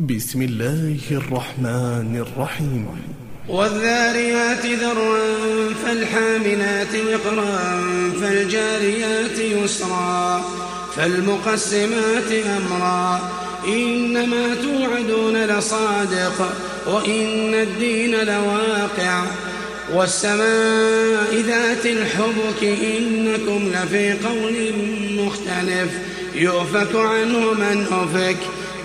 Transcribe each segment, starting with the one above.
بسم الله الرحمن الرحيم. والذاريات ذروا فالحاملات وقرا فالجاريات يسرا فالمقسمات أمرا إنما توعدون لصادق وإن الدين لواقع والسماء ذات الحبك إنكم لفي قول مختلف يؤفك عنه من أفك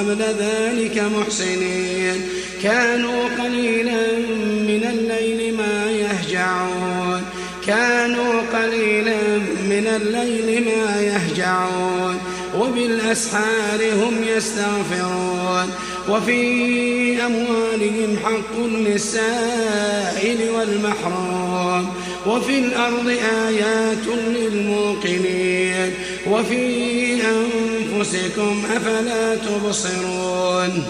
قبل ذلك محسنين. كانوا قليلا من الليل ما يهجعون. كانوا قليلا من الليل ما يهجعون. وبالأسحار هم يستغفرون. وفي أموالهم حق للسائل والمحروم. وفي الأرض آيات للموقنين وفي أنفسكم أفلا تبصرون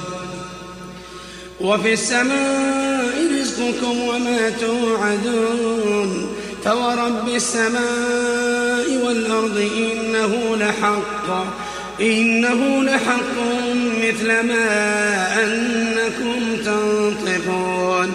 وفي السماء رزقكم وما توعدون فورب السماء والأرض إنه لحق إنه لحق مثل ما أنكم تنطقون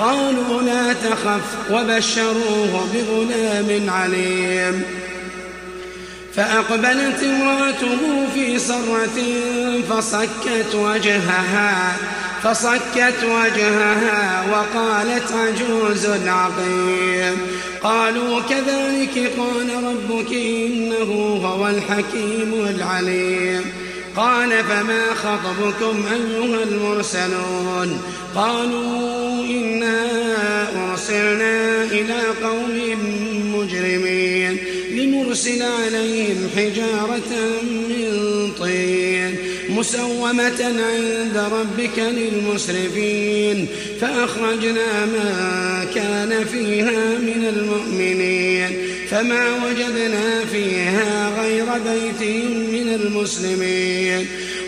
قالوا لا تخف وبشروه بغلام عليم. فأقبلت امرأته في صرة فصكت وجهها فصكت وجهها وقالت عجوز عقيم قالوا كذلك قال ربك إنه هو الحكيم العليم. قال فما خطبكم أيها المرسلون؟ قالوا إنا أرسلنا إلى قوم مجرمين لنرسل عليهم حجارة من طين مسومة عند ربك للمسرفين فأخرجنا ما كان فيها من المؤمنين فما وجدنا فيها غير بيت من المسلمين.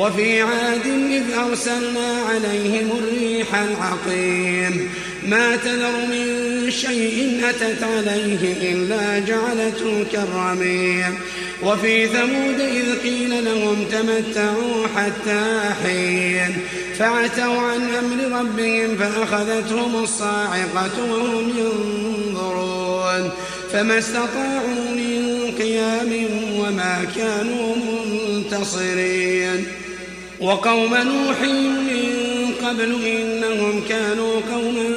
وفي عاد إذ أرسلنا عليهم الريح العقيم. ما تذر من شيء أتت عليه إلا جعلته كالرميم. وفي ثمود إذ قيل لهم تمتعوا حتى حين. فعتوا عن أمر ربهم فأخذتهم الصاعقة وهم ينظرون. فما استطاعوا من قيام وما كانوا منتصرين. وقوم نوح من قبل إنهم كانوا قوما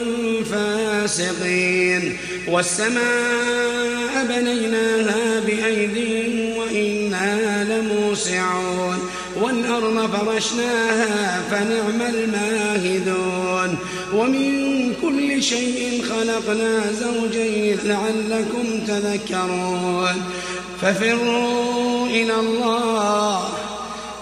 فاسقين. والسماء بنيناها بأيدي وإنا لموسعون. والأرض فرشناها فنعم الماهدون. ومن كل شيء خلقنا زوجين لعلكم تذكرون. ففروا إلى الله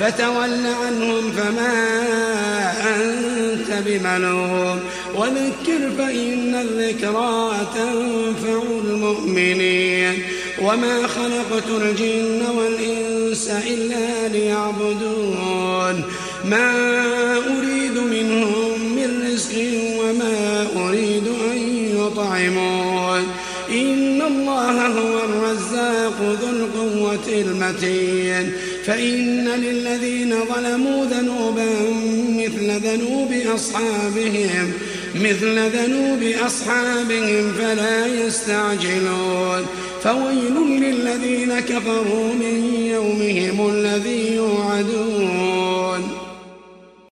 فتول عنهم فما أنت بملوم. وذكر فإن الذكرى تنفع المؤمنين. وما خلقت الجن والإنس إلا ليعبدون. ما أريد منهم من رزق وما أريد أن يطعمون. الرزاق ذو القوة المتين. فإن للذين ظلموا ذنوبا مثل ذنوب أصحابهم مثل ذنوب أصحابهم فلا يستعجلون. فويل للذين كفروا من يومهم الذي يوعدون.